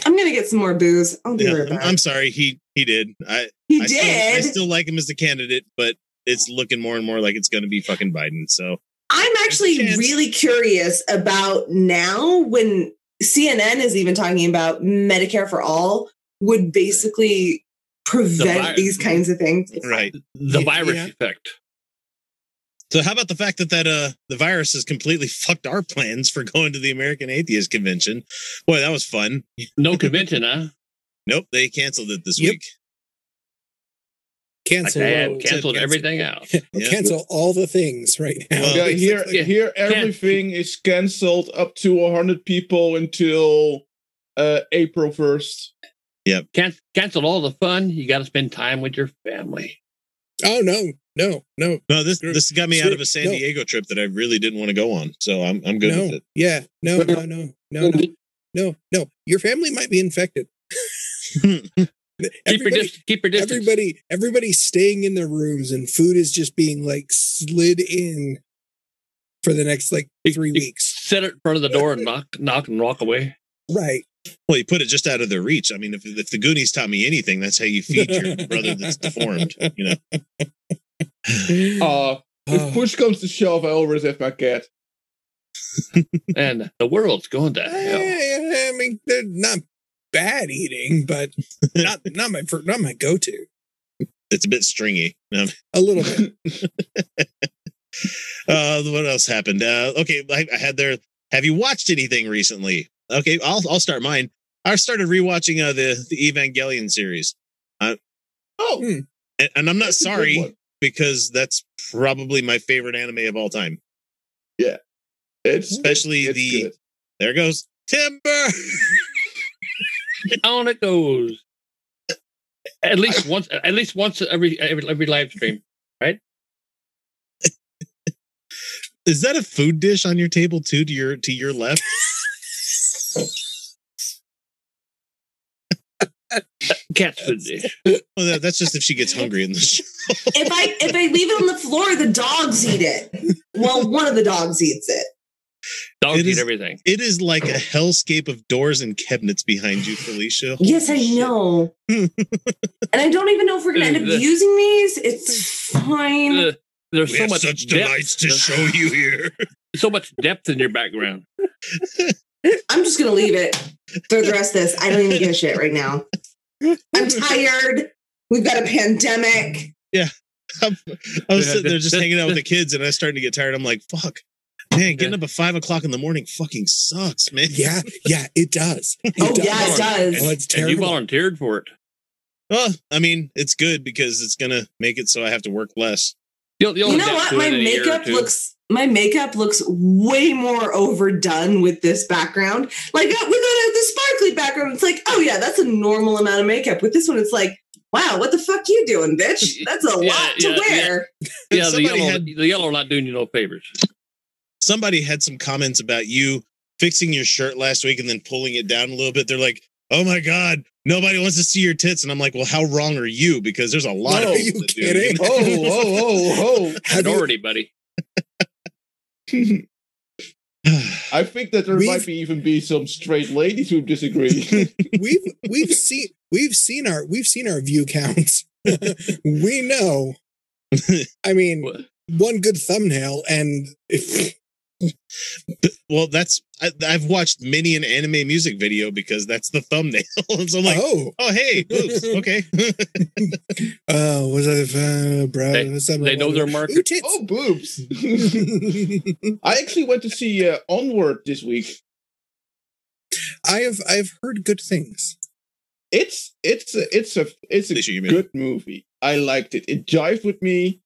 I'm gonna get some more booze. I'll be yeah, right I'm, back. I'm sorry. He he did. I he I did. Still, I still like him as the candidate, but it's looking more and more like it's going to be fucking Biden. So I'm actually really curious about now when CNN is even talking about Medicare for all would basically prevent vi- these kinds of things. right. The virus yeah. effect. So how about the fact that that uh the virus has completely fucked our plans for going to the American Atheist Convention? Boy, that was fun. No convention, huh? Nope, they canceled it this Yep. week. Cancel. They had canceled everything out. Yeah. Cancel all the things right now. Well, yeah, here, yeah. here, everything is cancelled up to hundred people until uh, April first. Can- cancel all the fun. You got to spend time with your family. Oh no, no, no, No, this this got me out of a San no. Diego trip that I really didn't want to go on. So I'm I'm good no. with it. Yeah, no, no, no, no, no, no, no. Your family might be infected. Keep your, dis- keep your distance. everybody, everybody's staying in their rooms, and food is just being like slid in for the next like three You- you weeks. Sit in front of the door and knock, knock, and walk away. Right. Well, you put it just out of their reach. I mean, if if the Goonies taught me anything, that's how you feed your brother that's deformed. You know. Uh, if Oh. push comes to shove, I always have my cat. And the world's going to hell. I, I mean, they're not bad eating, but not not my fir- not my go to. It's a bit stringy. Um, A little bit. uh, what else happened? Uh, okay, I, I had there. Have you watched anything recently? Okay, I'll I'll start mine. I started rewatching uh, the the Evangelion series, Oh, and, and I'm not That's sorry because that's probably my favorite anime of all time. it's Especially it's the good. there goes Timber. On it goes. At least once. At least once every every, every live stream. Right? Is that a food dish on your table too? To your to your left? cat food dish. Well, that, that's just if she gets hungry in the show. if I if I leave it on the floor, the dogs eat it. Well, one of the dogs eats it. Dogs It eat is- everything. It is like a hellscape of doors and cabinets behind you, Felicia. Yes, I know. and I don't even know if we're gonna end up The- using these. It's fine. Uh, there's We so have much such depth. delights to show you here. So much depth in your background. I'm just gonna leave it for the rest of this. I don't even give a shit right now. I'm tired. We've got a pandemic. I'm- I was sitting there just hanging out with the kids, and I was starting to get tired. I'm like, "Fuck, man, getting up at five o'clock in the morning fucking sucks, man." Yeah, yeah, it does. It Oh, yeah, it does. Oh, it's And you volunteered for it. Well, I mean, it's good because it's gonna make it so I have to work less. You'll, you'll You know what? My it in a year or makeup looks my makeup looks way more overdone with this background. Like uh, with the, the sparkly background, it's like, oh yeah, that's a normal amount of makeup. With this one, it's like, wow, what the fuck you doing, bitch? That's a Yeah, lot to yeah, wear. Yeah, the yellow, had the yellow not doing you no favors. Somebody had some comments about you fixing your shirt last week and then pulling it down a little bit. They're like, "Oh my god, nobody wants to see your tits," and I'm like, "Well, how wrong are you? Because there's a lot No, of are you people that do, kidding? know? Oh, oh, oh, oh. Have you- Minority, buddy. I think that there We've- might be even be some straight ladies who disagree. we've we've seen we've seen our we've seen our view counts. we know. I mean, What? one good thumbnail, and if But- well, that's I, I've watched many an anime music video because that's the thumbnail. so I'm like, oh, oh, hey, boobs, okay. uh, was that uh, bro? They- what's that They know their Ooh, market. tits. oh, boobs. I actually went to see uh, Onward this week. I have I've heard good things. It's it's a, it's a it's a They should give me- good movie. I liked it. It jived with me.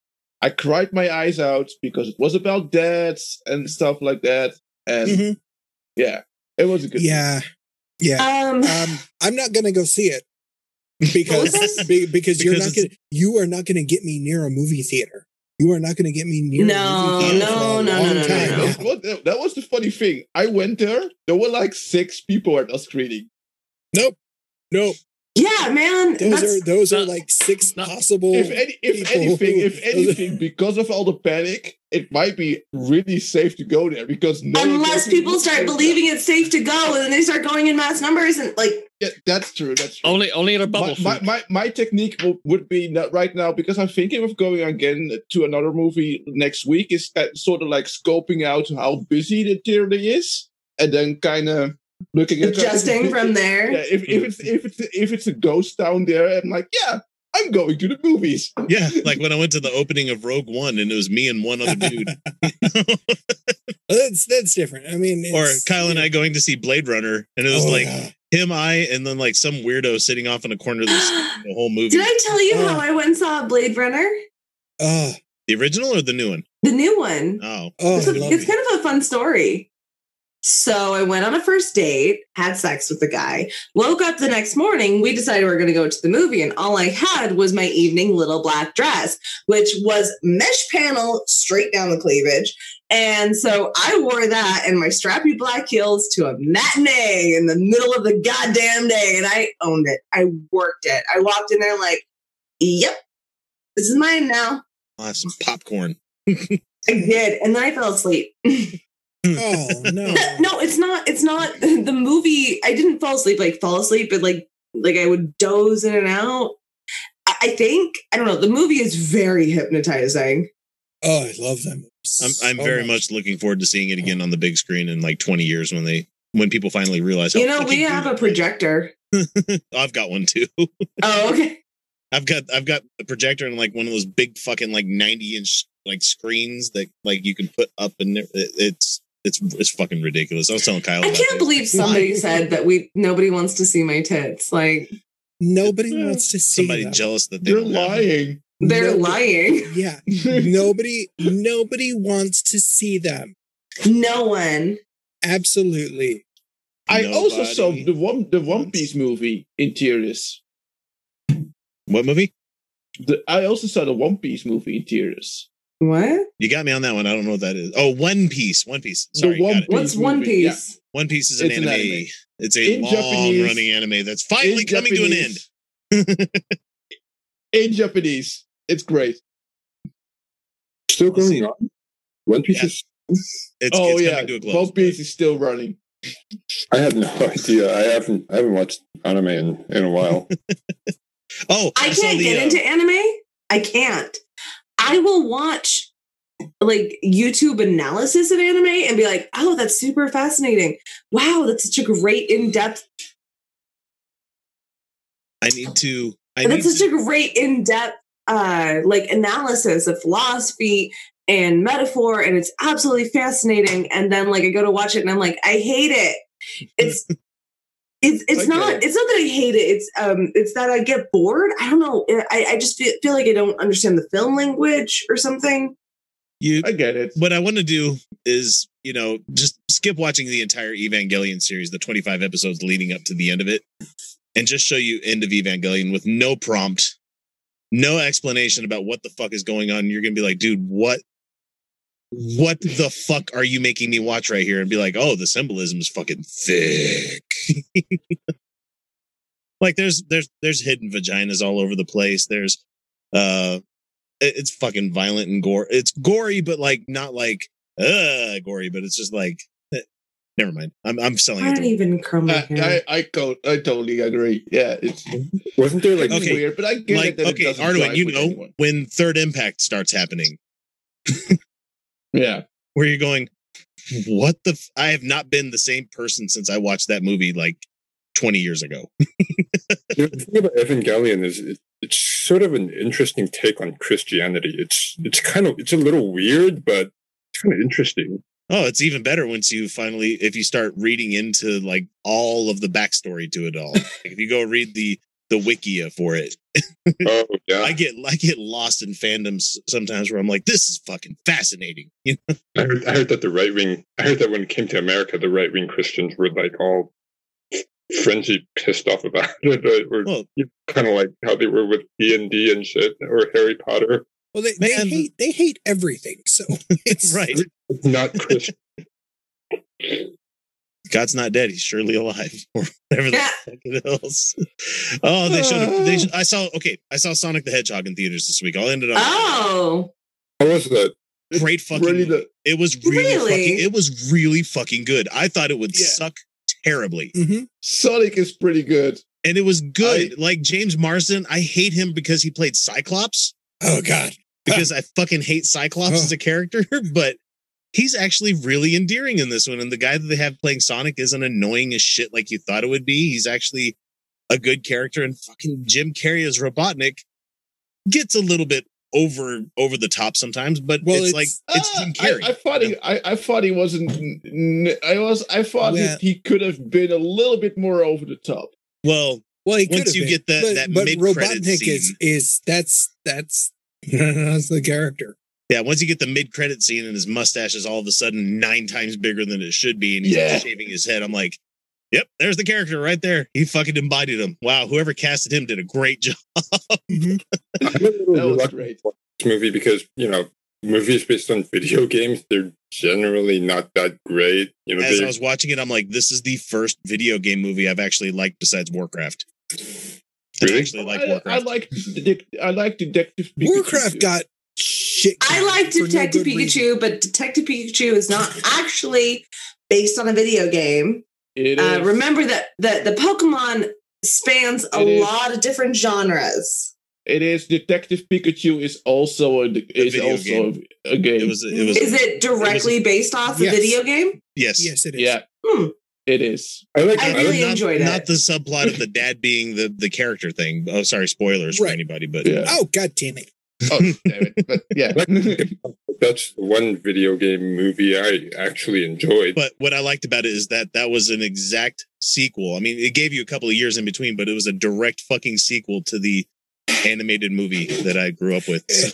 I cried my eyes out because it was about dads and stuff like that. And Mhm. yeah, it was a good. Yeah, yeah. Um, Um, I'm not gonna go see it because be, because you're Because not gonna you are not gonna get me near a movie theater. You are not gonna get me near. No, a movie theater no, for no, no, no, no, time no. now. That, that was the funny thing. I went there. There were like six people at a screening. Nope, nope. Yeah, man. Those are those are like six not- possible. If any, if anything, if anything, because of all the panic, it might be really safe to go there because no unless people start believing it's safe to go and then they start going in mass numbers and like Yeah, that's true. That's true. Only, only in a my, bubble my, suit. my, my technique w- would be not right now because I'm thinking of going again to another movie next week is uh, sort of like scoping out how busy the theater is and then kind of looking at adjusting from there. Yeah, if, if it's if it's if it's a ghost down there, I'm like, yeah, I'm going to the movies. yeah, like when I went to the opening of Rogue One and it was me and one other dude, that's that's different. I mean, or it's- Kyle and I going to see Blade Runner, and it was Oh, like yeah. him, I, and then like some weirdo sitting off in a corner of the, the whole movie. Did I tell you Oh. how I went and saw Blade Runner? Oh, the original or the new one? The new one. Oh, oh, it's I a- love it's kind of a fun story. So I went on a first date, had sex with the guy, woke up the next morning. We decided we were going to go to the movie, and all I had was my evening little black dress, which was mesh panel straight down the cleavage. And so I wore that and my strappy black heels to a matinee in the middle of the goddamn day, and I owned it. I worked it. I walked in there like, yep, this is mine now. I'll have some popcorn. I did, and then I fell asleep. Mm. Oh no. no, it's not. It's not the movie. I didn't fall asleep. Like fall asleep, but like like I would doze in and out. I, I think I don't know. The movie is very hypnotizing. Oh, I love them. I'm, I'm very much looking forward to seeing it again on the big screen in like 20 years when they when people finally realize. You know, we have a projector. I've got one too. Oh, okay. I've got I've got a projector and like one of those big fucking like 90 inch like screens that like you can put up and it, it's it's it's fucking ridiculous. I was telling Kyle. I about can't this. believe somebody said that we nobody wants to see my tits. Like Nobody wants to see somebody them. jealous that they You're don't have lying. they're Nobody- lying. Yeah, nobody, nobody wants to see them. No one. Absolutely. I also saw the one the One Piece movie interiors. What movie? The, I also saw the One Piece movie in theaters. What? You got me on that one. I don't know what that is. Oh, One Piece. One Piece. Sorry, One got it. What's One movie, yeah. Piece? One Piece is an It's an anime. anime. It's a In long Japanese- running anime that's finally In coming to an end. In Japanese, it's great. Still going on. One Piece Yeah. is It's, oh it's yeah, coming to a close. One Piece is still running. I have no idea. I haven't I haven't watched anime in, in a while. Oh, I saw can't the, get uh, into anime. I can't. I will watch like YouTube analysis of anime and be like, oh, that's super fascinating. Wow, that's such a great in-depth I need to. I need that's such to, a great in-depth uh like analysis of philosophy and metaphor and it's absolutely fascinating and then like i go to watch it and i'm like i hate it it's it's it's I not it. it's not that i hate it it's um it's that i get bored i don't know i, I just feel, feel like i don't understand the film language or something you. I get it. What I want to do is, you know, just skip watching the entire Evangelion series, the 25 episodes leading up to the end of it, and just show you end of Evangelion with no prompt, no explanation about what the fuck is going on. You're gonna be like, dude, what? What the fuck are you making me watch right here? And be like, oh, the symbolism is fucking thick. like there's there's there's hidden vaginas all over the place. There's uh it- it's fucking violent and gore. It's gory, but like not like uh gory, but it's just like eh, never mind. I'm I'm selling i it. don't even crumb my I, hair I, I, co- I totally agree. Yeah, it's, Wasn't there like Okay, weird, but I get Like it that it okay, doesn't Arduin, jive you with know anyone. when Third Impact starts happening, Yeah, where you're going, what the? F-? I have not been the same person since I watched that movie like 20 years ago. the thing about Evangelion is it, it's sort of an interesting take on Christianity. It's it's kind of it's a little weird, but it's kind of interesting. Oh, it's even better once you finally, if you start reading into like all of the backstory to it all. like if you go read the the wikia for it, Oh yeah, I get I get lost in fandoms sometimes where I'm like, this is fucking fascinating. You know? I heard, I heard that the right wing. I heard that when it came to America, the right wing Christians were like all frenzy pissed off about it, or, or Well, kind of like how they were with D and D and shit, or Harry Potter. Well, they, they Man. hate they hate everything. So it's right. Not Christian. God's not dead. He's surely alive, or whatever the fuck it is. Oh, they showed. They, sh- I saw. Okay, I saw Sonic the Hedgehog in theaters this week. I'll end it on oh How was that? great fucking. really movie. it was really, Really? fucking. It was really fucking good. I thought it would Yeah. suck terribly, Mhm. Sonic is pretty good. and it was good. like James Marsden, I hate him because he played Cyclops. oh god, Because I fucking hate Cyclops Oh. as a character, but. He's actually really endearing in this one, and the guy that they have playing Sonic isn't annoying as shit like you thought it would be. He's actually a good character, and fucking Jim Carrey as Robotnik gets a little bit over over the top sometimes, but Well, it's, it's- like it's Jim uh, Carrey. I, I thought he, I, I thought he wasn't. I was. I thought Well- he, he could have been a little bit more over the top. well, well, he Once you been. get that- but, that but mid-credit Robotnik is is that's that's that's the character. Yeah, once you get the mid credit scene and his mustache is all of a sudden nine times bigger than it should be, and he's Yeah. shaving his head, I'm like, yep, there's the character right there. He fucking embodied him. Wow, whoever casted him did a great job. Mhm. I'm a little That was great. this movie because you know movies based on video games they're generally not that great. You know, As they- I was watching it, I'm like, this is the first video game movie I've actually liked besides Warcraft. I Really? actually like I, I like. Detec- I like Detective Pikachu. Warcraft too. got shit. I like for no Detective reason. Pikachu, but Detective Pikachu is not actually based on a video game. It Uh, is. remember that the, the Pokemon spans a It is. lot of different genres. It is Detective Pikachu is also a is video also game. a game. It was. It was. Is it directly based off a video game? yes. Yes, it is. yeah, Hmm. it is. I like. I I really like not, enjoyed it. Not the subplot of the dad being the the character thing. Oh, sorry, spoilers for anybody, but Yeah. Oh god damn it! Oh, damn it. But yeah. that's one video game movie I actually enjoyed. But what I liked about it is that that was an exact sequel. I mean, it gave you a couple of years in between, but it was a direct fucking sequel to the animated movie that I grew up with. So,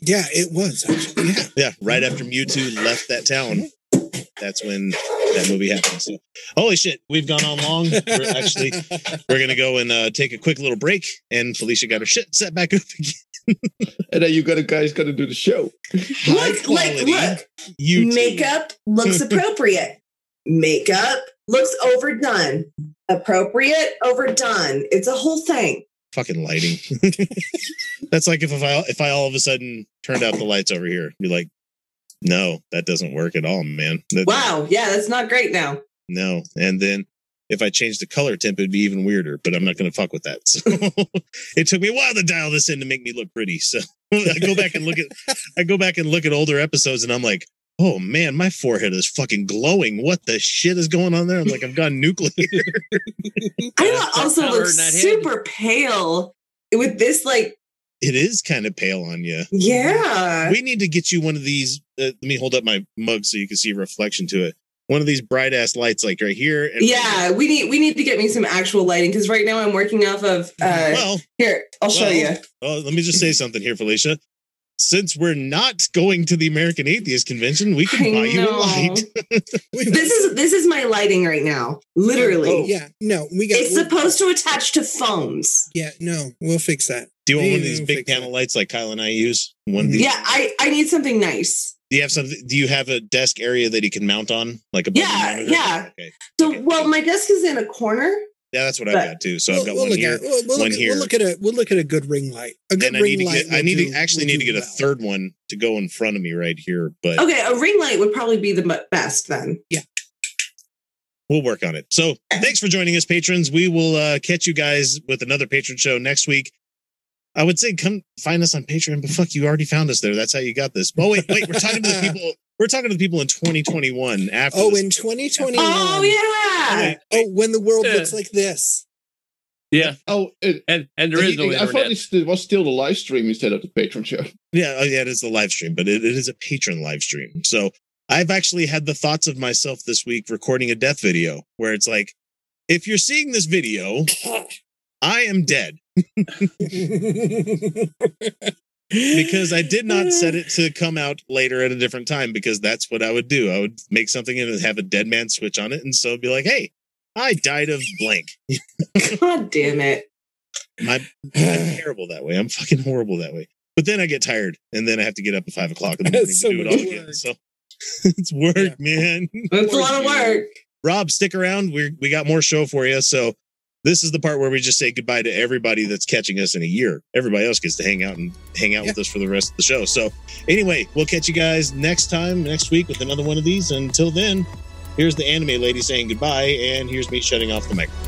Yeah, it was actually. Yeah, yeah, right after Mewtwo left that town, that's when that movie happened. So, holy shit, we've gone on long. We're actually we're gonna go and uh, take a quick little break, and Felicia got her shit set back up again. and then you gotta guys gotta do the show. High Look, like, quality look. YouTube. Makeup looks appropriate. Makeup looks overdone. Appropriate, overdone. It's a whole thing. fucking lighting. That's like if, if I if I all of a sudden turned out the lights over here, be like, No, that doesn't work at all, man. That- Wow. Yeah, that's not great now. No. And then if I change the color temp, it'd be even weirder, but I'm not going to fuck with that. So it took me a while to dial this in to make me look pretty. So I go back and look at, I go back and look at older episodes and I'm like, oh man, my forehead is fucking glowing. What the shit is going on there? I'm like, I've gone nuclear. I also powder look in head. super pale with this, like, it is kind of pale on you. yeah. We need to get you one of these. Uh, let me hold up my mug so you can see a reflection to it. One of these bright ass lights, like right here. And Yeah, we need we need to get me some actual lighting because right now I'm working off of uh Well, here, I'll show well, you. well, let me just say something here, Felicia. Since we're not going to the American Atheist Convention, we can I buy you a light. This is this is my lighting right now. Literally. Oh, yeah, no, we got. It's we'll- supposed to attach to phones. Yeah, no, we'll fix that. Do you want one of these big panel that. lights like Kyle and I use? One of these. Yeah, I I need something nice. Do you have something? Do you have a desk area that he can mount on, like a Yeah, yeah. Okay. So Okay. well, my desk is in a corner. Yeah, that's what I've got too. So we'll, I've got we'll one look here. at we'll, we'll one look, here. We'll look at a we'll look at a good ring light. A good and I ring need to light. get. I need do- to actually need to do get a third one to go in front of me right here, but Okay, a ring light would probably be the best then. Yeah, we'll work on it. So thanks for joining us, patrons. We will uh, catch you guys with another patron show next week. I would say come find us on Patreon, but fuck, you already found us there. That's how you got this. Oh wait, wait, we're talking to the people. We're talking to the people in 2021 after. Oh, this. in 2021. Oh yeah. Wait, Oh, when the world Yeah. looks like this. Yeah, Oh, it, and and there is no I thought internet. it was still the live stream instead of the patron show. Yeah, oh, yeah, it is the live stream, but it, it is a patron live stream. So I've actually had the thoughts of myself this week recording a death video where it's like, if you're seeing this video, I am dead because I did not set it to come out later at a different time because that's what I would do. I would make something and have a dead man switch on it. And so it'd be like, hey, I died of blank. God damn it. My, I'm terrible that way. I'm fucking horrible that way. But then I get tired and then I have to get up at five o'clock in the morning That's to so do it all much again. So it's work, Yeah. man. That's a lot of work. Rob, stick around. We we got more show for you. So this is the part where we just say goodbye to everybody that's catching us in a year. Everybody else gets to hang out and hang out with us for the rest of the show. So anyway, we'll catch you guys next time, next week with another one of these. Until then, here's the anime lady saying goodbye, and here's me shutting off the microphones.